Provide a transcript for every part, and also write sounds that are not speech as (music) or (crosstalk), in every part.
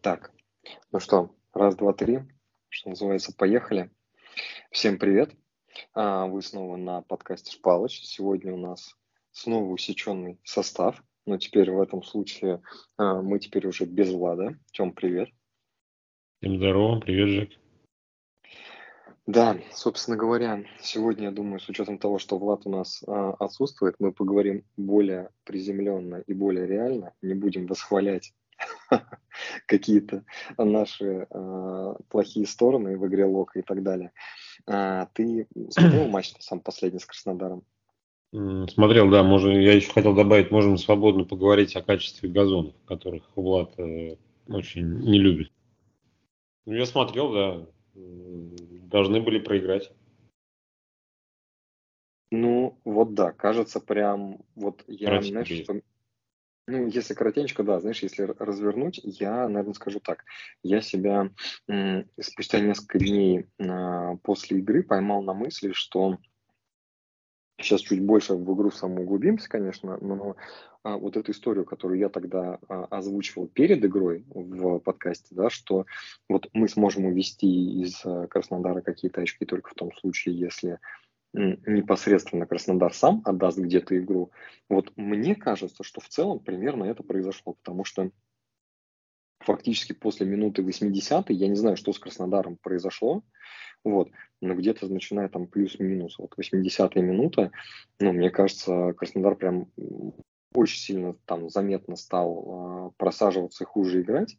Так, ну что, раз, два, три, что называется, поехали. Всем привет. А, вы снова на подкасте Шпалыч. Сегодня у нас снова усеченный состав, но теперь в этом случае а, мы теперь уже без Влада. Тем, привет. Всем здорово, привет, Жек. Да, собственно говоря, сегодня, я думаю, с учетом того, что Влад у нас а, отсутствует, мы поговорим более приземленно и более реально, не будем восхвалять (laughs) какие-то наши э, плохие стороны в игре Лока и так далее. А, ты (clears throat) смотрел матч сам последний с Краснодаром? Смотрел, да. Можно, я еще хотел добавить, можем свободно поговорить о качестве газонов, которых Влад э, очень не любит. Ну, я смотрел, да. Должны были проиграть. Ну, вот да, кажется, прям вот я, знаешь, что, ну, если коротенько, да, знаешь, если развернуть, я, наверное, скажу так. Я себя спустя несколько дней а, после игры поймал на мысли, что сейчас чуть больше в игру саму углубимся, конечно, но а, вот эту историю, которую я тогда а, озвучивал перед игрой в подкасте, да, что вот мы сможем увести из а, Краснодара какие-то очки только в том случае, если непосредственно Краснодар сам отдаст где-то игру. Вот мне кажется, что в целом примерно это произошло, потому что фактически после минуты 80 я не знаю, что с Краснодаром произошло, вот, но где-то начиная там плюс-минус, вот 80-я минута, ну, мне кажется, Краснодар прям очень сильно там заметно стал э, просаживаться и хуже играть,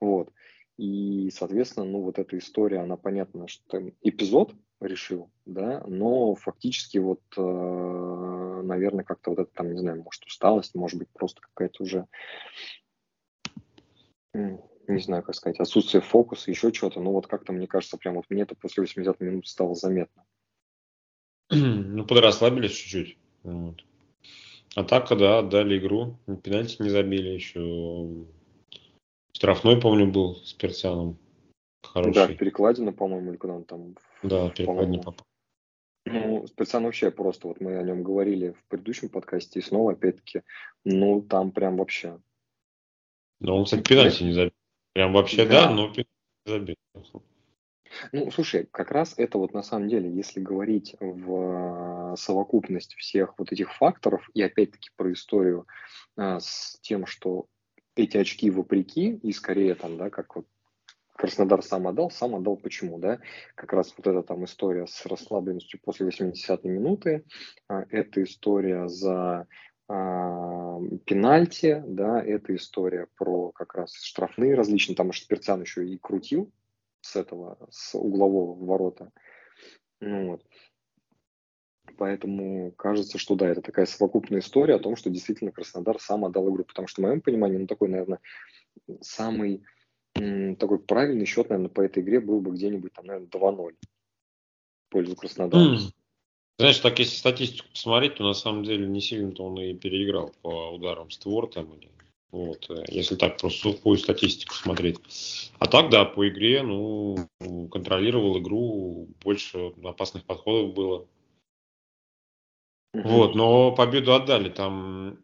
вот, и, соответственно, ну, вот эта история, она понятна, что эпизод, решил, да, но фактически вот, э, наверное, как-то вот это там, не знаю, может усталость, может быть просто какая-то уже, не знаю, как сказать, отсутствие фокуса, еще что-то, но вот как-то, мне кажется, прям вот мне это после 80 минут стало заметно. (clears throat) Ну, подрасслабились чуть-чуть. Вот. А так, да, отдали игру, пенальти не забили еще. Штрафной, помню, был с Персяном. Хороший. Да, перекладина, по-моему, или куда он там да, перекладни попал. Ну, специально вообще просто, вот мы о нем говорили в предыдущем подкасте, и снова, опять-таки, ну, там прям вообще. Ну, он, кстати, пенальти не забил. Прям вообще, да, да но пенальти не забил. Ну, слушай, как раз это вот на самом деле, если говорить в совокупность всех вот этих факторов, и опять-таки про историю а, с тем, что эти очки вопреки, и скорее там, да, как вот Краснодар сам отдал, сам отдал почему, да? Как раз вот эта там история с расслабленностью после 80-й минуты, а, это история за а, пенальти, да, это история про как раз штрафные различные, там Шперцян еще и крутил с этого, с углового ворота. Ну, вот. Поэтому кажется, что да, это такая совокупная история о том, что действительно Краснодар сам отдал игру, потому что в моем понимании, ну, такой, наверное, самый такой правильный счет, наверное, по этой игре был бы где-нибудь там, наверное, 2-0 в пользу Краснодара. Mm. Знаешь, так если статистику посмотреть, то на самом деле не сильно-то он и переиграл по ударам створ там или вот, э, если так просто сухую статистику смотреть. А так, да, по игре, ну, контролировал игру, больше опасных подходов было. Вот, но победу отдали. Там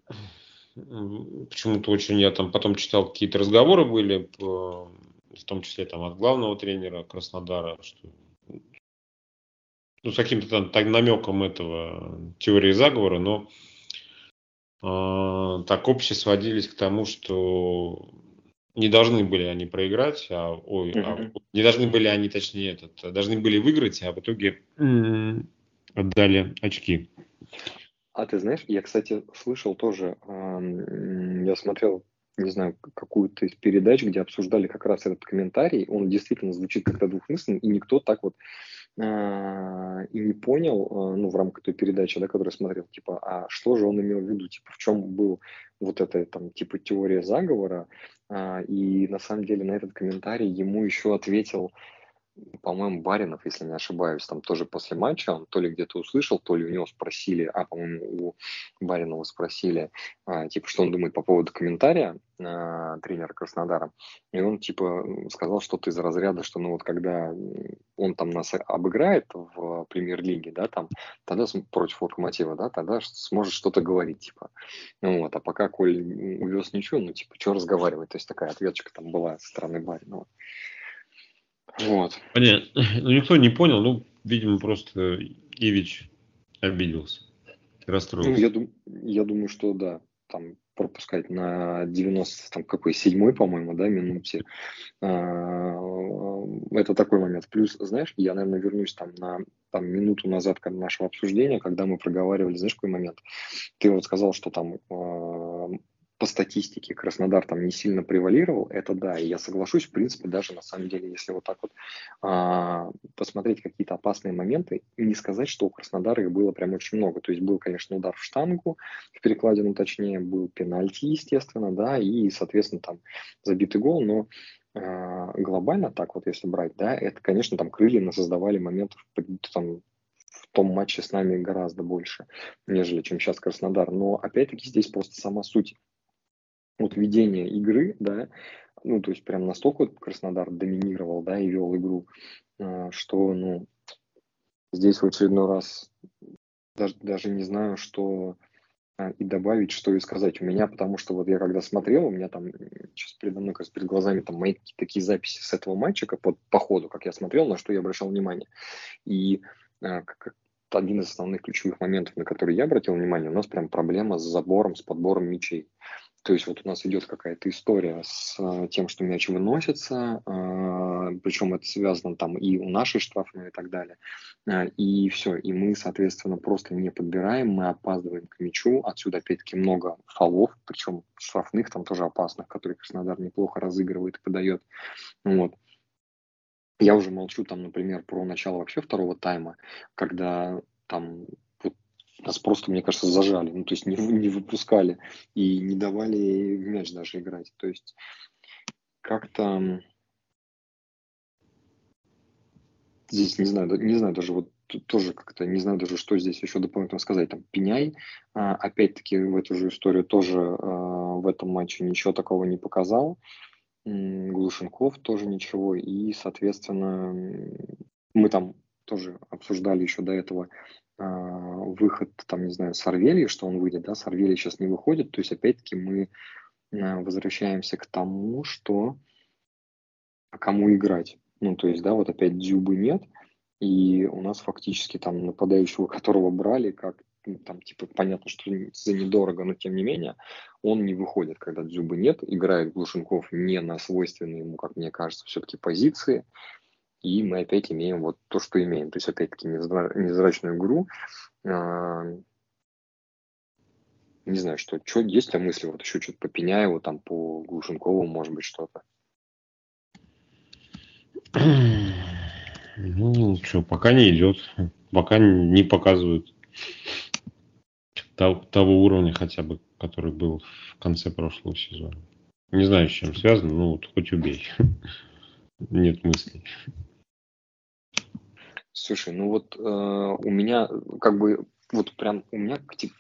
почему-то очень, я там потом читал, какие-то разговоры были, в том числе там от главного тренера Краснодара, что ну, с каким-то там так, намеком этого теории заговора, но э, так общие сводились к тому, что не должны были они проиграть, а, ой, mm-hmm. а, не должны были они, точнее, этот, должны были выиграть, а в итоге mm-hmm. отдали очки. А ты знаешь, я, кстати, слышал тоже, э, я смотрел, не знаю, какую-то из передач, где обсуждали как раз этот комментарий, он действительно звучит как-то двухмысленно, и никто так вот э, и не понял, э, ну, в рамках той передачи, да, которую смотрел, типа, а что же он имел в виду, типа, в чем был вот эта, там, типа, теория заговора, э, и на самом деле на этот комментарий ему еще ответил по-моему, Баринов, если не ошибаюсь, там тоже после матча, он то ли где-то услышал, то ли у него спросили, а, по-моему, у Баринова спросили, а, типа, что он думает по поводу комментария а, тренера Краснодара, и он, типа, сказал что-то из разряда, что, ну, вот когда он там нас обыграет в премьер-лиге, да, там, тогда против Локомотива, да, тогда сможет что-то говорить, типа, ну, вот, а пока Коль увез ничего, ну, типа, что разговаривать, то есть такая ответочка там была со стороны Баринова. Вот. Понятно. Ну, никто не понял, ну, видимо, просто Ивич обиделся, расстроился. Ну, я, дум, я думаю, что да, там пропускать на 90, там какой, седьмой, по-моему, да, минуте. А, это такой момент. Плюс, знаешь, я, наверное, вернусь там на там, минуту назад нашего обсуждения, когда мы проговаривали, знаешь, какой момент? Ты вот сказал, что там а, по статистике Краснодар там не сильно превалировал, это да, и я соглашусь, в принципе, даже на самом деле, если вот так вот а, посмотреть какие-то опасные моменты, не сказать, что у Краснодара их было прям очень много. То есть был, конечно, удар в штангу, в перекладину точнее, был пенальти, естественно, да, и, соответственно, там забитый гол, но а, глобально так вот, если брать, да, это, конечно, там крылья создавали моментов там, в том матче с нами гораздо больше, нежели чем сейчас Краснодар. Но опять-таки здесь просто сама суть вот ведение игры, да, ну, то есть прям настолько Краснодар доминировал, да, и вел игру, а, что, ну, здесь в очередной раз даже, даже не знаю, что а, и добавить, что и сказать. У меня, потому что вот я когда смотрел, у меня там сейчас передо мной, как перед глазами, там мои такие записи с этого как вот по ходу, как я смотрел, на что я обращал внимание. И а, как, один из основных ключевых моментов, на которые я обратил внимание, у нас прям проблема с забором, с подбором мячей. То есть вот у нас идет какая-то история с э, тем, что мяч выносится, э, причем это связано там и у нашей штрафной и так далее. Э, и все, и мы, соответственно, просто не подбираем, мы опаздываем к мячу. Отсюда опять-таки много фолов, причем штрафных там тоже опасных, которые Краснодар неплохо разыгрывает и подает. Вот. Я уже молчу там, например, про начало вообще второго тайма, когда там нас просто, мне кажется, зажали, ну, то есть не, не выпускали и не давали в мяч даже играть. То есть как-то здесь, не знаю, не знаю даже вот тоже как-то не знаю даже, что здесь еще дополнительно сказать. Там Пеняй, а, опять-таки, в эту же историю тоже а, в этом матче ничего такого не показал. Глушенков тоже ничего. И, соответственно, мы там тоже обсуждали еще до этого выход, там, не знаю, Сарвели, что он выйдет, да, Сарвели сейчас не выходит, то есть, опять-таки, мы а, возвращаемся к тому, что а кому играть. Ну, то есть, да, вот опять Дзюбы нет, и у нас фактически там нападающего, которого брали, как ну, там, типа, понятно, что за недорого, но тем не менее, он не выходит, когда Дзюбы нет, играет Глушенков не на свойственные ему, как мне кажется, все-таки позиции, и мы опять имеем вот то, что имеем. То есть, опять-таки, незрачную игру. А, не знаю, что, что есть ли мысли, вот еще что-то по Пеняеву, там, по Глушенкову, может быть, что-то. (clears throat) Ну, что, пока не идет. Пока не показывают того, того уровня хотя бы, который был в конце прошлого сезона. Не знаю, с чем связано, ну вот хоть убей. (laughs) Нет мыслей. Слушай, ну вот э, у меня как бы вот прям у меня типа,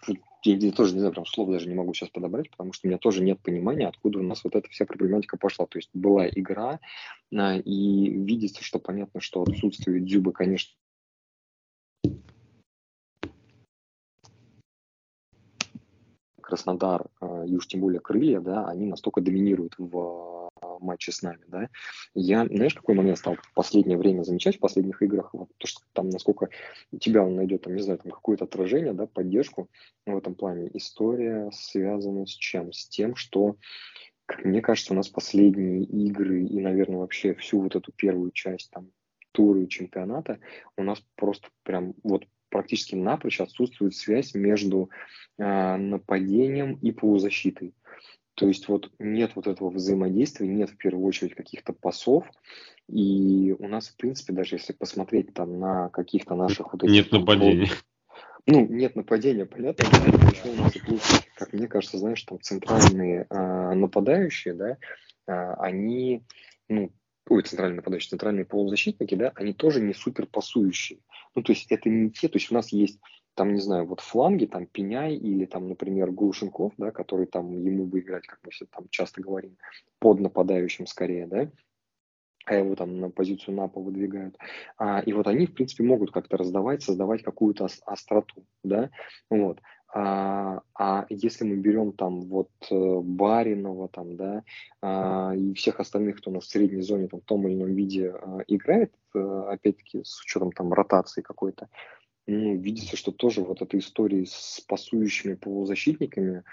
я, я тоже не знаю, прям слов даже не могу сейчас подобрать, потому что у меня тоже нет понимания, откуда у нас вот эта вся проблематика пошла. То есть была игра, а, и видится, что понятно, что отсутствие Дзюба, конечно, Краснодар а, и уж тем более Крылья, да, они настолько доминируют в матче с нами, да. Я, знаешь, какой момент стал в последнее время замечать в последних играх, вот то, что там, насколько тебя он найдет, там, не знаю, там какое-то отражение, да, поддержку в этом плане. История связана с чем? С тем, что мне кажется, у нас последние игры и, наверное, вообще всю вот эту первую часть там туры чемпионата у нас просто прям вот практически напрочь отсутствует связь между э, нападением и полузащитой. То есть вот нет вот этого взаимодействия, нет в первую очередь каких-то пасов, и у нас, в принципе, даже если посмотреть там на каких-то наших вот этих... Нет нападения. Ну, нет нападения, понятно, еще у нас как мне кажется, знаешь, там центральные э, нападающие, да, э, они, ну, ой, центральные нападающие, центральные полузащитники, да, они тоже не супер пасующие. Ну, то есть это не те, то есть у нас есть там, не знаю, вот фланги, там Пеняй или там, например, Глушенков, да, который там ему бы играть, как мы все там часто говорим, под нападающим скорее, да, а его там на позицию НАПа выдвигают. А, и вот они, в принципе, могут как-то раздавать, создавать какую-то остроту, да, вот. А, а если мы берем там вот э, Баринова там, да, а, и всех остальных, кто у нас в средней зоне там в том или ином виде а, играет, а, опять-таки с учетом там ротации какой-то, ну, видится, что тоже вот этой истории с пасующими полузащитниками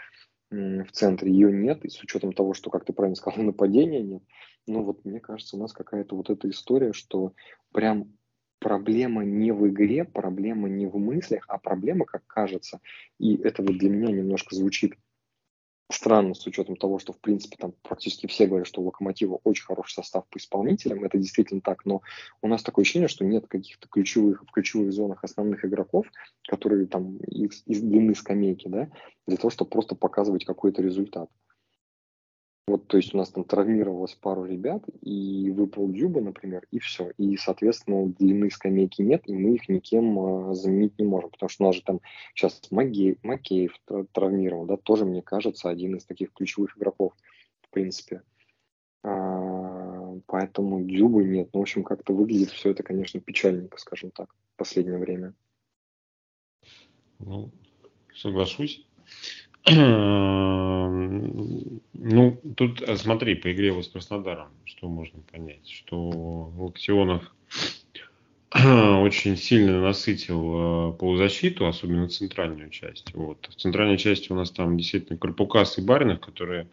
в центре ее нет, и с учетом того, что, как ты правильно сказал, (laughs) нападения нет, ну вот мне кажется, у нас какая-то вот эта история, что прям проблема не в игре, проблема не в мыслях, а проблема, как кажется, и это вот для меня немножко звучит странно с учетом того, что, в принципе, там практически все говорят, что у Локомотива очень хороший состав по исполнителям, это действительно так, но у нас такое ощущение, что нет каких-то ключевых, в ключевых зонах основных игроков, которые там из, из длины скамейки, да, для того, чтобы просто показывать какой-то результат. Вот, то есть у нас там травмировалось пару ребят, и выпал Дюба, например, и все. И, соответственно, длины скамейки нет, и мы их никем э, заменить не можем. Потому что у нас же там сейчас Макеев, травмирован, да, тоже, мне кажется, один из таких ключевых игроков, в принципе. А, поэтому Дюбы нет. Ну, в общем, как-то выглядит все это, конечно, печальненько, скажем так, в последнее время. Ну, соглашусь. Ну, тут э, смотри, по игре вот с Краснодаром, что можно понять, что Локтионов (clears throat) очень сильно насытил э, полузащиту, особенно центральную часть. Вот. В центральной части у нас там действительно Карпукас и Баринов, которые,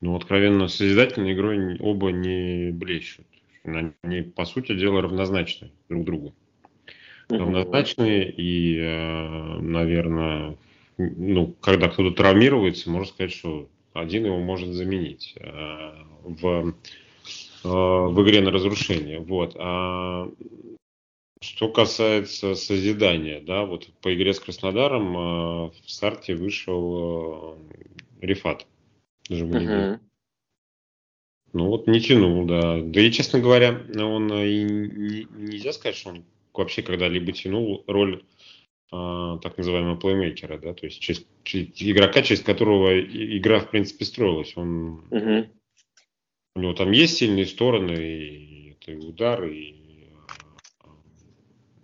ну, откровенно, созидательной игрой оба не блещут. Они, по сути дела, равнозначны друг другу. Равнозначные и, э, наверное, ну, когда кто-то травмируется, можно сказать, что один его может заменить э, в, э, в игре на разрушение. Вот. А что касается созидания, да, вот по игре с Краснодаром э, в старте вышел Рифат. Uh-huh. Ну вот не тянул, да. Да и, честно говоря, он и не, нельзя сказать, что он вообще когда-либо тянул роль так называемого плеймейкера, да, то есть через, через, игрока, через которого игра, в принципе, строилась. Он, угу. У него там есть сильные стороны, и это и удар, и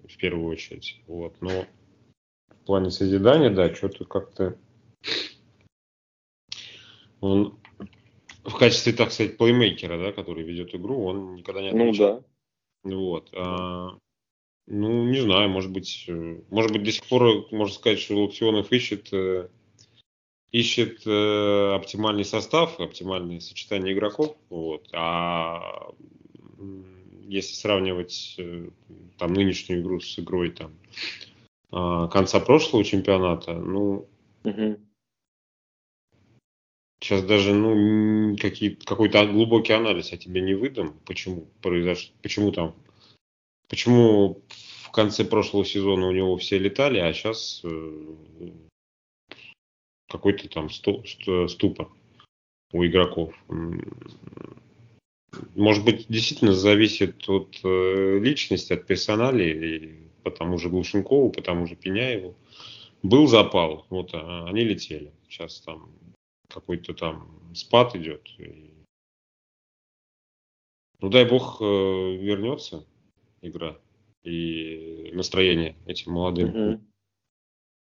в первую очередь. Вот. Но в плане созидания, да, что-то как-то он в качестве, так сказать, плеймейкера, да, который ведет игру, он никогда не отвечал. Ну да. Вот. А, ну, не знаю, может быть, э, может быть, до сих пор можно сказать, что Луксионов ищет, э, ищет э, оптимальный состав, оптимальное сочетание игроков. Вот. А если сравнивать там нынешнюю игру с игрой там а, конца прошлого чемпионата, ну, угу. сейчас даже ну какие, какой-то глубокий анализ я тебе не выдам, почему произошло, почему там Почему в конце прошлого сезона у него все летали, а сейчас э, какой-то там ступор у игроков. Может быть, действительно зависит от э, личности, от персонали, по тому же Глушенкову, по тому же Пеняеву. Был запал, вот а они летели. Сейчас там какой-то там спад идет. Ну дай бог э, вернется игра и настроение этим молодым. Mm-hmm.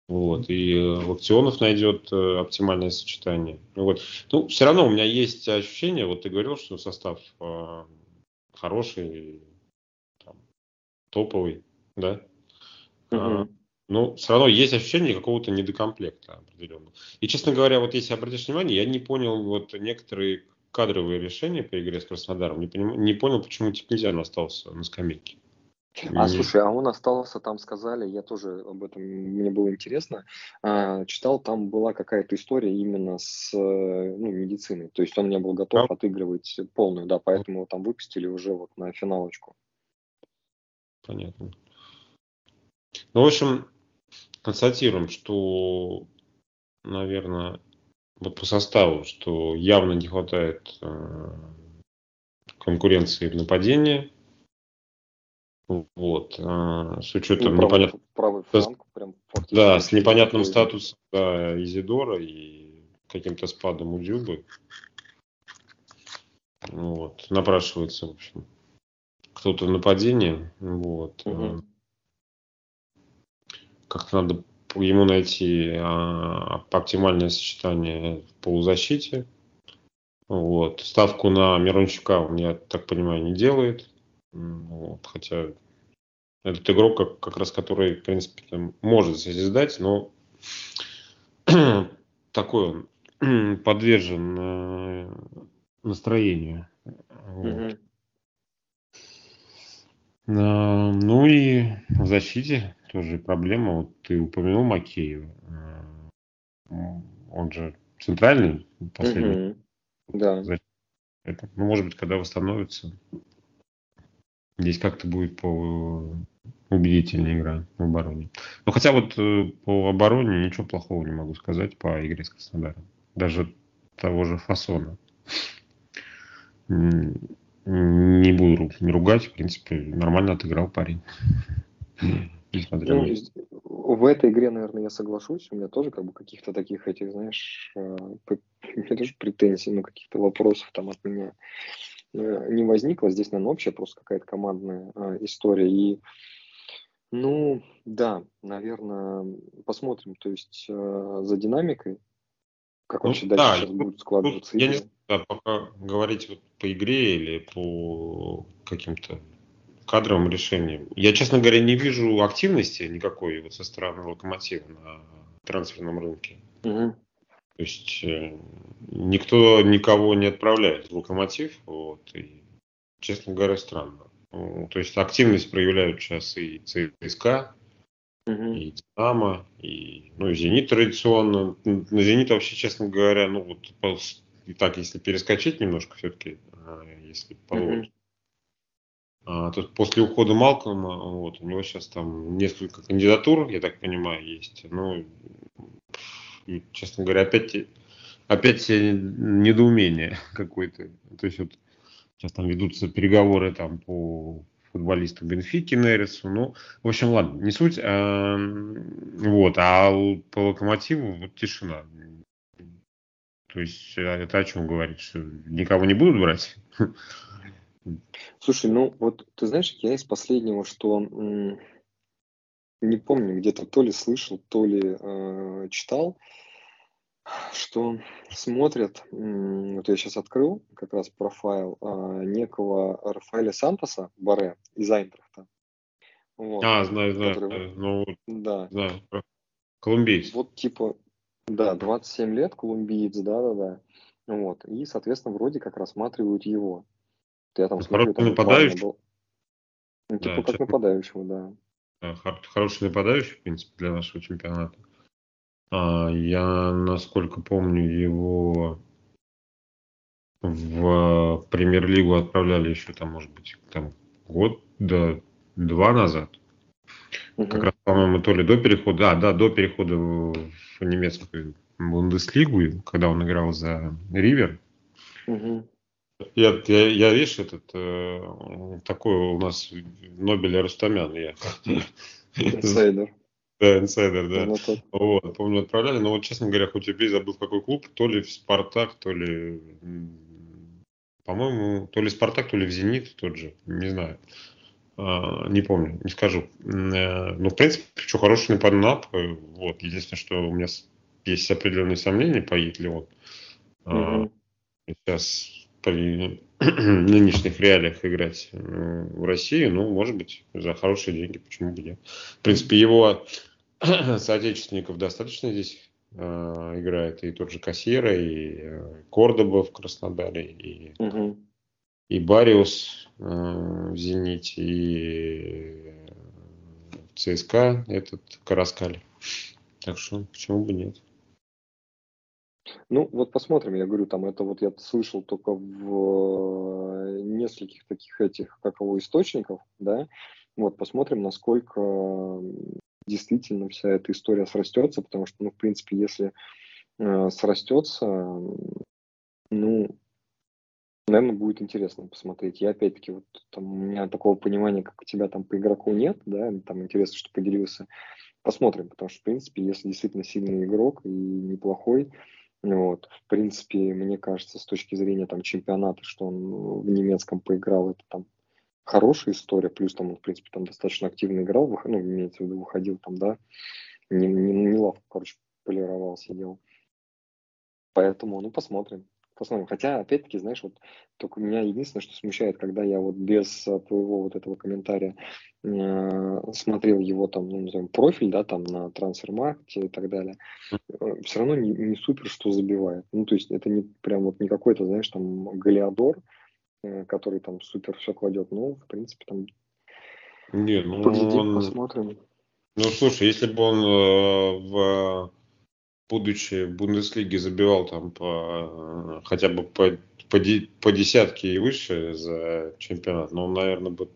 Вот, и э, Локтионов найдет э, оптимальное сочетание. Вот. Ну, все равно у меня есть ощущение, вот ты говорил, что состав э, хороший, там, топовый, да? Mm-hmm. А, но все равно есть ощущение какого-то недокомплекта определенного. И, честно говоря, вот если обратишь внимание, я не понял вот некоторые кадровые решения по игре с Краснодаром, не, поним, не понял, почему Тикнезян остался на скамейке. А слушай, а он остался, там сказали, я тоже об этом, мне было интересно, а, читал, там была какая-то история именно с ну, медициной, то есть он не был готов да. отыгрывать полную, да, поэтому его там выпустили уже вот на финалочку. Понятно. Ну, в общем, констатируем, что, наверное, вот по составу, что явно не хватает э, конкуренции в нападении. Вот, а, с учетом ну, непонятного... Правый фланг, прям Да, с непонятным статусом да, Изидора и каким-то спадом у Дюбы. Вот, напрашивается, в общем, кто-то в нападении. Вот. Угу. Как-то надо ему найти а, оптимальное сочетание в полузащите. Вот. Ставку на Мирончука он, я так понимаю, не делает. Вот. Хотя этот игрок, как, как раз который, в принципе, там, может созидать, но (clears throat) такой он (clears throat) подвержен э, настроению. Вот. А, ну и в защите тоже проблема. Вот ты упомянул Макеева. А, он же центральный последний. Угу. Да. Это, ну, может быть, когда восстановится, здесь как-то будет по убедительная игра в обороне. Ну, хотя вот э, по обороне ничего плохого не могу сказать по игре с Краснодаром. Даже того же фасона не буду ругать, в принципе, нормально отыграл парень. (laughs) Ну, в этой игре, наверное, я соглашусь. У меня тоже как бы каких-то таких этих, знаешь, э, у меня (laughs) тоже претензий, ну, каких-то вопросов там от меня э, не возникло. Здесь, наверное, общая просто какая-то командная э, история. И, ну, да, наверное, посмотрим, то есть за динамикой, как ну, вообще дальше да, будет складываться. Я не знаю, пока говорить вот по игре или по каким-то кадровым решениям. Я, честно говоря, не вижу активности никакой вот со стороны локомотива на трансферном рынке. Угу. То есть э, никто никого не отправляет в локомотив. Вот, и, честно говоря, странно. То есть активность проявляют сейчас и ЦСКА, угу. и Динамо, и, ну, и Зенит традиционно. На Зенит вообще, честно говоря, ну вот и так, если перескочить немножко все-таки, а, если. Mm-hmm. А, то после ухода Малкома, вот, у него сейчас там несколько кандидатур, я так понимаю, есть. Честно говоря, опять, опять недоумение (laughs) какое-то. То есть вот сейчас там ведутся переговоры там по футболисту Бенфики Нерису. Ну, в общем, ладно, не суть. А, вот, а по локомотиву вот тишина. То есть а это о чем говорит, что никого не будут брать? (laughs) Слушай, ну вот ты знаешь, я из последнего, что не помню, где-то то ли слышал, то ли э, читал, что смотрят, вот я сейчас открыл как раз профайл э, некого Рафаэля Сантоса, Баре, из Айнтрахта. Вот, а, знаю, знаю. Который, ну, да. знаю. Колумбийец. Вот типа, да, 27 лет, колумбиец, да-да-да. Вот, и, соответственно, вроде как рассматривают его. Я там смотрю, там нападающий. Был... Ну, типа да, как нападающего, да. Хороший нападающий, в принципе, для нашего чемпионата. А, я, насколько помню, его в премьер-лигу отправляли еще там, может быть, там год, да, два назад. Угу. Как раз, по-моему, то ли до перехода, да, да, до перехода в, в немецкую Бундеслигу, когда он играл за Ривер. Угу. Я, я, я видишь, этот э, такой у нас Нобеля Рустамян. Я. Инсайдер. (laughs) Да, инсайдер, да. Вот, помню, отправляли, но вот, честно говоря, хоть и забыл в какой клуб, то ли в Спартак, то ли, по-моему, то ли Спартак, то ли в Зенит тот же, не знаю. А, не помню, не скажу. Э, ну, в принципе, что хороший нападнап. Э, вот, единственное, что у меня есть определенные сомнения, поедет ли он. Угу. Сейчас при (clears throat) нынешних реалиях играть э, в России, ну, может быть, за хорошие деньги, почему бы нет. В принципе, его (clears throat) соотечественников достаточно здесь э, играет, и тот же Кассира, и э, Кордоба в Краснодаре, и, угу. и Бариус э, в Зените, и ЦСКА этот Караскаль. Так что почему бы нет? Ну, вот посмотрим, я говорю, там это вот я слышал только в э, нескольких таких этих, как его, источников, да, вот посмотрим, насколько действительно вся эта история срастется, потому что, ну, в принципе, если э, срастется, ну, наверное, будет интересно посмотреть. Я опять-таки, вот там у меня такого понимания, как у тебя там по игроку нет, да, там интересно, что поделился. Посмотрим, потому что, в принципе, если действительно сильный игрок и неплохой, вот, в принципе, мне кажется, с точки зрения там чемпионата, что он в немецком поиграл, это там хорошая история, плюс там он, в принципе, там достаточно активно играл, ну, имеется в виду, выходил там, да, не, не, не лавку, короче, полировал, сидел. Поэтому, ну, посмотрим. Посмотрим. Хотя, опять-таки, знаешь, вот только меня единственное, что смущает, когда я вот без э, твоего вот этого комментария э, смотрел его там, ну, назовем, профиль, да, там на трансфер-маркете и так далее, э, все равно не, не супер, что забивает. Ну, то есть это не прям вот не какой-то, знаешь, там Галиадор, э, который там супер все кладет. Ну, в принципе, там нет, ну, Поглядим, он... посмотрим. Ну, слушай, если бы он э, в будучи в Бундеслиге забивал там по, хотя бы по, по, по десятке и выше за чемпионат, но он, наверное, бы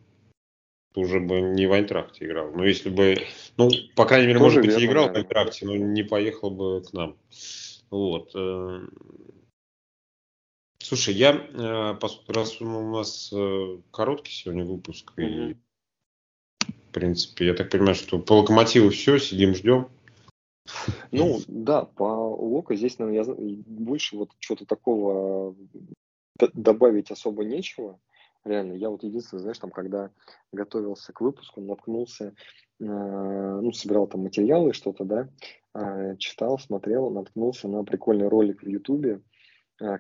уже бы не в Айнтрахте играл. Но если бы, ну, по крайней мере, Тоже может быть, верно, и играл наверное. в Айнтрахте, но не поехал бы к нам. Вот. Э. Слушай, я, э, раз у нас э, короткий сегодня выпуск, mm-hmm. и, в принципе, я так понимаю, что по локомотиву все, сидим, ждем. Ну, да, по Лока здесь, наверное, я больше вот что-то такого добавить особо нечего. Реально, я вот единственное, знаешь, там, когда готовился к выпуску, наткнулся, э, ну, собирал там материалы, что-то, да, э, читал, смотрел, наткнулся на прикольный ролик в Ютубе, Э,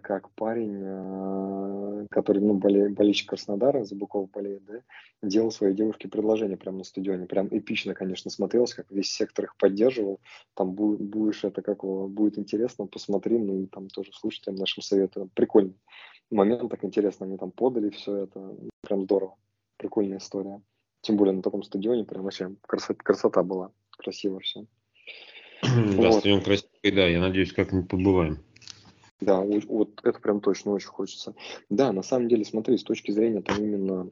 как парень, э, который, ну, боле, болельщик Краснодара, Забуков болеет, да, делал своей девушке предложение прямо на стадионе. Прям эпично, конечно, смотрелось, как весь сектор их поддерживал. Там будешь это как будет интересно, посмотри, ну и там тоже слушателям нашим советую. Прикольный момент, так интересно, они там подали все это. Прям здорово. Прикольная история. Тем более на таком стадионе прям вообще красота, красота была. Красиво все. Да, стадион красивый, да, я надеюсь, как-нибудь побываем. Да, вот это прям точно очень хочется. Да, на самом деле, смотри, с точки зрения там именно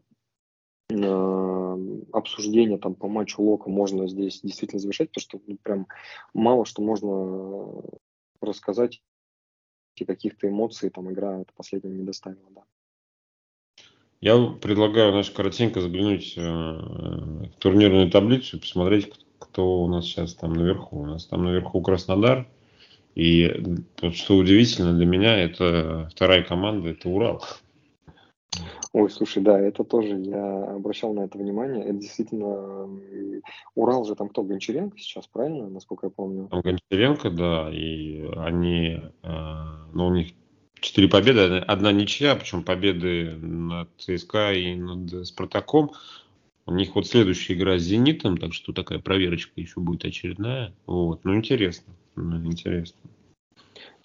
э, обсуждения там по матчу Лока можно здесь действительно завершать, потому что ну, прям мало что можно рассказать и каких-то эмоций там игра это последнее не доставила, да. Я предлагаю, знаешь, коротенько заглянуть э, в турнирную таблицу и посмотреть, кто у нас сейчас там наверху. У нас там наверху Краснодар, и что удивительно для меня, это вторая команда, это Урал. Ой, слушай, да, это тоже, я обращал на это внимание. Это действительно, Урал же там кто, Гончаренко сейчас, правильно, насколько я помню? Там Гончаренко, да, и они, э, ну, у них четыре победы, одна ничья, причем победы над ЦСКА и над Спартаком. У них вот следующая игра с Зенитом, так что такая проверочка еще будет очередная. Вот, ну интересно. Интересно.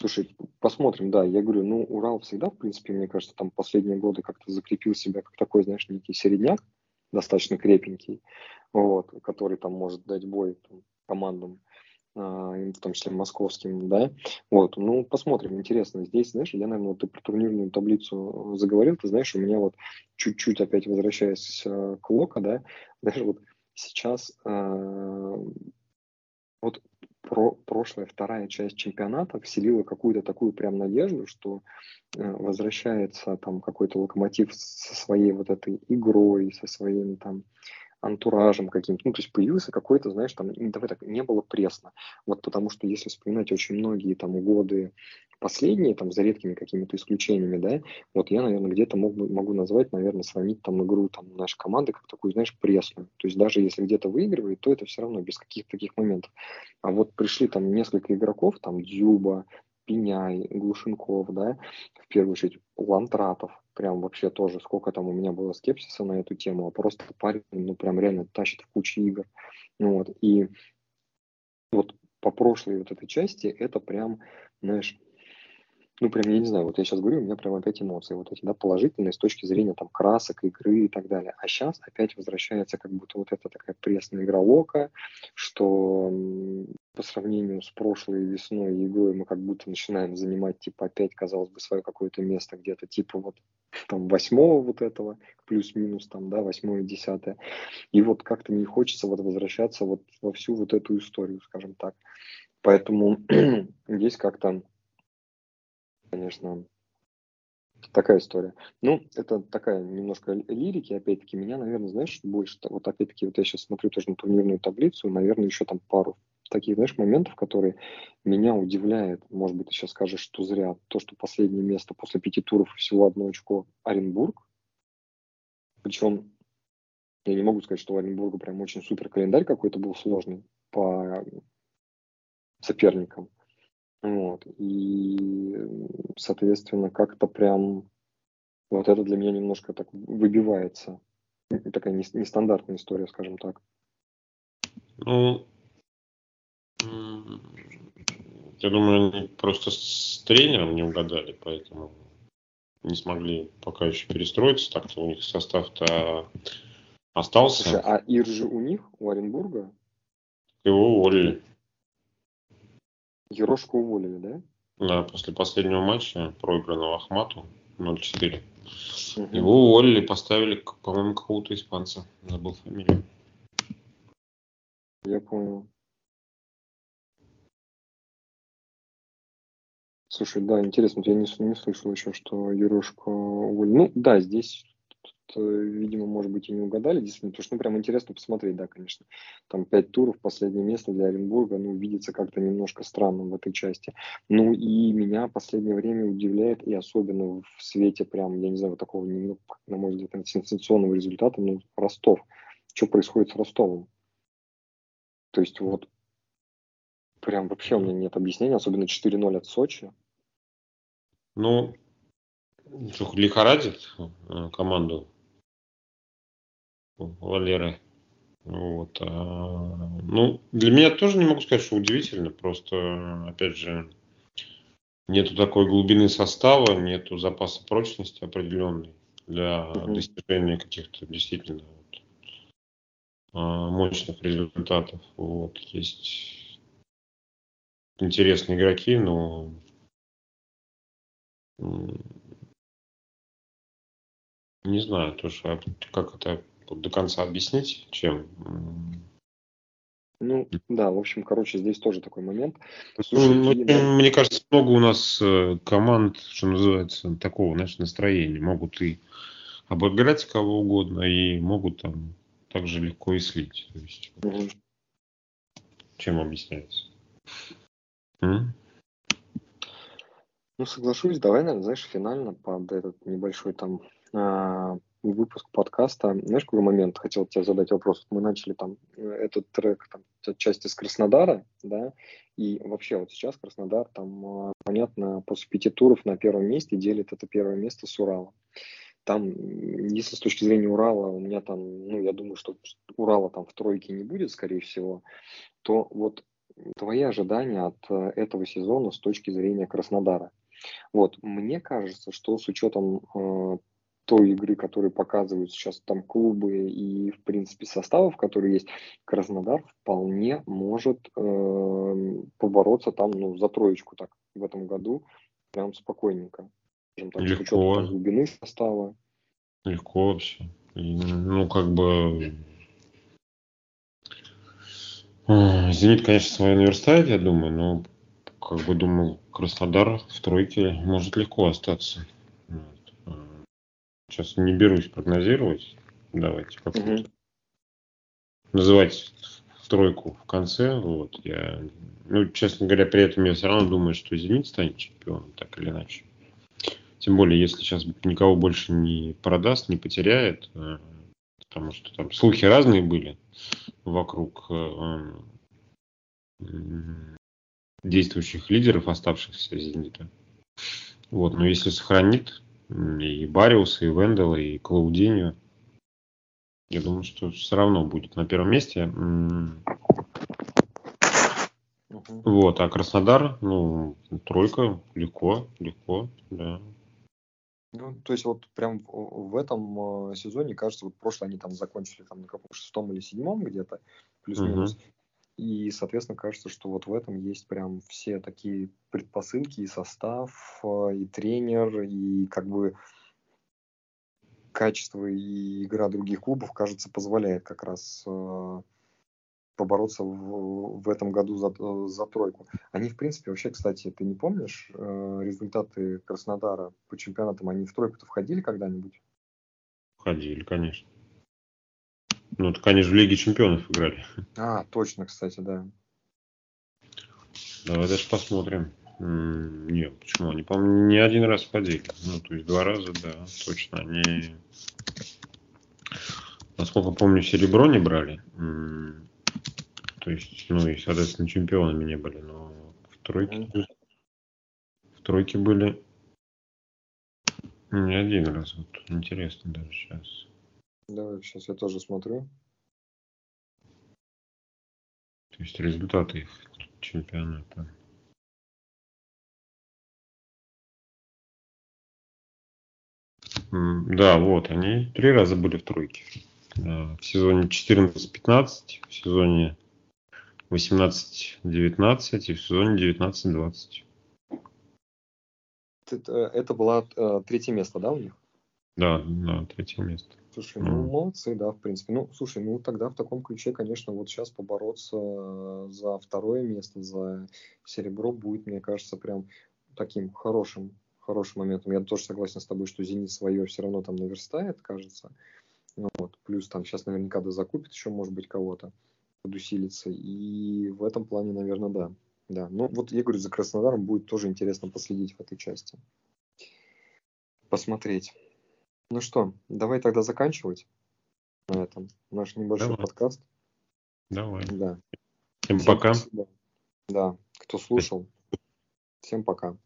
Слушай, посмотрим, да, я говорю, ну, Урал всегда, в принципе, мне кажется, там последние годы как-то закрепил себя как такой, знаешь, некий середняк, достаточно крепенький, вот, который там может дать бой там, командам, в том числе московским, да, вот, ну, посмотрим, интересно, здесь, знаешь, я, наверное, вот ты про турнирную таблицу заговорил, ты знаешь, у меня вот чуть-чуть опять возвращаясь э, к Лока, да, знаешь, вот сейчас э, вот про, прошлая вторая часть чемпионата вселила какую-то такую прям надежду, что э, возвращается там какой-то локомотив со своей вот этой игрой, со своим там антуражем каким-то. Ну, то есть появился какой-то, знаешь, там, давай так, не было пресно. Вот потому что если вспоминать очень многие там годы последние, там, за редкими какими-то исключениями, да, вот я, наверное, где-то мог, могу назвать, наверное, сравнить там игру там нашей команды как такую, знаешь, пресную. То есть даже если где-то выигрывает, то это все равно без каких-то таких моментов. А вот пришли там несколько игроков, там Дюба, Пеняй, Глушенков, да, в первую очередь Лантратов, прям вообще тоже, сколько там у меня было скепсиса на эту тему, а просто парень, ну, прям реально тащит в кучу игр. Ну, вот, и вот по прошлой вот этой части это прям, знаешь, ну, прям, я не знаю, вот я сейчас говорю, у меня прям опять эмоции вот эти, да, положительные с точки зрения там красок, игры и так далее. А сейчас опять возвращается как будто вот эта такая пресная игра Лока, что по сравнению с прошлой весной и игрой мы как будто начинаем занимать, типа, опять, казалось бы, свое какое-то место где-то, типа, вот там восьмого вот этого, плюс-минус там, да, восьмое, десятое. И вот как-то не хочется вот возвращаться вот во всю вот эту историю, скажем так. Поэтому (clears throat) здесь как-то конечно, Такая история. Ну, это такая немножко лирики, опять-таки, меня, наверное, знаешь, больше, вот опять-таки, вот я сейчас смотрю тоже на турнирную таблицу, наверное, еще там пару таких, знаешь, моментов, которые меня удивляют. Может быть, ты сейчас скажешь, что зря то, что последнее место после пяти туров всего одно очко Оренбург. Причем я не могу сказать, что у Оренбурга прям очень супер календарь какой-то был сложный по соперникам. Вот. И, соответственно, как-то прям вот это для меня немножко так выбивается. Такая нестандартная история, скажем так. Ну, я думаю, они просто с тренером не угадали, поэтому не смогли пока еще перестроиться. Так-то у них состав-то остался. Слушай, а Иржи у них, у Оренбурга? Его уволили. Ерошку уволили, да? Да, после последнего матча, проигранного Ахмату 0-4. Угу. Его уволили, поставили, по-моему, какого-то испанца. Забыл фамилию. Я понял. Слушай, да, интересно, я не, не слышал еще, что Ерошка уволили. Ну, да, здесь видимо, может быть, и не угадали, действительно, потому что, ну, прям интересно посмотреть, да, конечно. Там пять туров, последнее место для Оренбурга, ну, видится как-то немножко странным в этой части. Ну, и меня последнее время удивляет, и особенно в свете прям, я не знаю, такого, ну, на мой взгляд, сенсационного результата, ну, Ростов. Что происходит с Ростовом? То есть вот прям вообще у меня нет объяснения, особенно 4-0 от Сочи. Ну, лихорадит э, команду Валеры. Вот. А, ну, для меня тоже не могу сказать, что удивительно. Просто, опять же, нету такой глубины состава, нету запаса прочности определенной для угу. достижения каких-то действительно вот, а, мощных результатов. Вот. Есть интересные игроки, но не знаю тоже, а как это до конца объяснить, чем. Ну, да, в общем, короче, здесь тоже такой момент. Слушай, ну, и... Мне кажется, много у нас э, команд, что называется, такого, знаешь, настроения. Могут и обыграть кого угодно, и могут там также легко и слить. То есть, угу. Чем объясняется? М? Ну, соглашусь, давай, наверное, знаешь, финально под этот небольшой там а, выпуск подкаста. Знаешь, какой момент хотел тебе задать вопрос? Мы начали там э, этот трек, там, часть из Краснодара, да, и вообще вот сейчас Краснодар там, а, понятно, после пяти туров на первом месте делит это первое место с Уралом. Там, если с точки зрения Урала, у меня там, ну, я думаю, что Урала там в тройке не будет, скорее всего, то вот твои ожидания от э, этого сезона с точки зрения Краснодара. Вот, мне кажется, что с учетом э, той игры, которую показывают сейчас там клубы и, в принципе, составов, которые есть, Краснодар вполне может э, побороться там, ну, за троечку так в этом году, прям спокойненько. Скажем так, Легко. с учетом там, глубины состава. Легко вообще. И, ну, как бы... Зенит, конечно, свое наверстает, я думаю, но как бы думаю, Краснодар в тройке может легко остаться. Сейчас не берусь прогнозировать. Давайте как угу. называть тройку в конце. Вот я, ну, честно говоря, при этом я все равно думаю, что Зенит станет чемпионом, так или иначе. Тем более, если сейчас никого больше не продаст, не потеряет, э, потому что там слухи разные были вокруг э, действующих лидеров, оставшихся Зенита. Вот, но если сохранит и Бариуса, и Вендела, и Клаудиньо. Я думаю, что все равно будет на первом месте. Угу. Вот, а Краснодар, ну, тройка, легко, легко, да. Ну, то есть вот прям в, в этом э, сезоне, кажется, вот прошлое они там закончили там на каком шестом или седьмом где-то, плюс-минус. Угу. И, соответственно, кажется, что вот в этом есть прям все такие предпосылки, и состав, э, и тренер, и как бы качество и игра других клубов, кажется, позволяет как раз э, побороться в, в этом году за, за тройку. Они, в принципе, вообще, кстати, ты не помнишь э, результаты Краснодара по чемпионатам? Они в тройку-то входили когда-нибудь? Входили, конечно. Ну, так они же в Лиге Чемпионов играли. А, точно, кстати, да. Давай даже посмотрим. Нет, почему? Они, по-моему, не один раз входили. Ну, то есть два раза, да, точно. Они, насколько помню, серебро не брали. То есть, ну и, соответственно, чемпионами не были, но в тройке, в тройке были не один раз. Вот интересно даже сейчас. Давай, сейчас я тоже смотрю. То есть результаты их чемпионата. Да, вот, они три раза были в тройке. В сезоне 14-15, в сезоне 18-19 и в сезоне 19-20. Это, это было э, третье место, да, у них? Да, да, третье место. Слушай, ну mm. молодцы, да, в принципе. Ну, слушай, ну тогда в таком ключе, конечно, вот сейчас побороться за второе место, за серебро будет, мне кажется, прям таким хорошим, хорошим моментом. Я тоже согласен с тобой, что Зенит свое все равно там наверстает, кажется. Ну, вот, плюс там сейчас наверняка да закупит еще, может быть, кого-то, подусилится. И в этом плане, наверное, да. Да, ну вот я говорю, за Краснодаром будет тоже интересно последить в этой части. Посмотреть. Ну что, давай тогда заканчивать на этом наш небольшой давай. подкаст. Давай. Да. Всем, Всем пока. Спасибо. Да, кто слушал. Всем пока.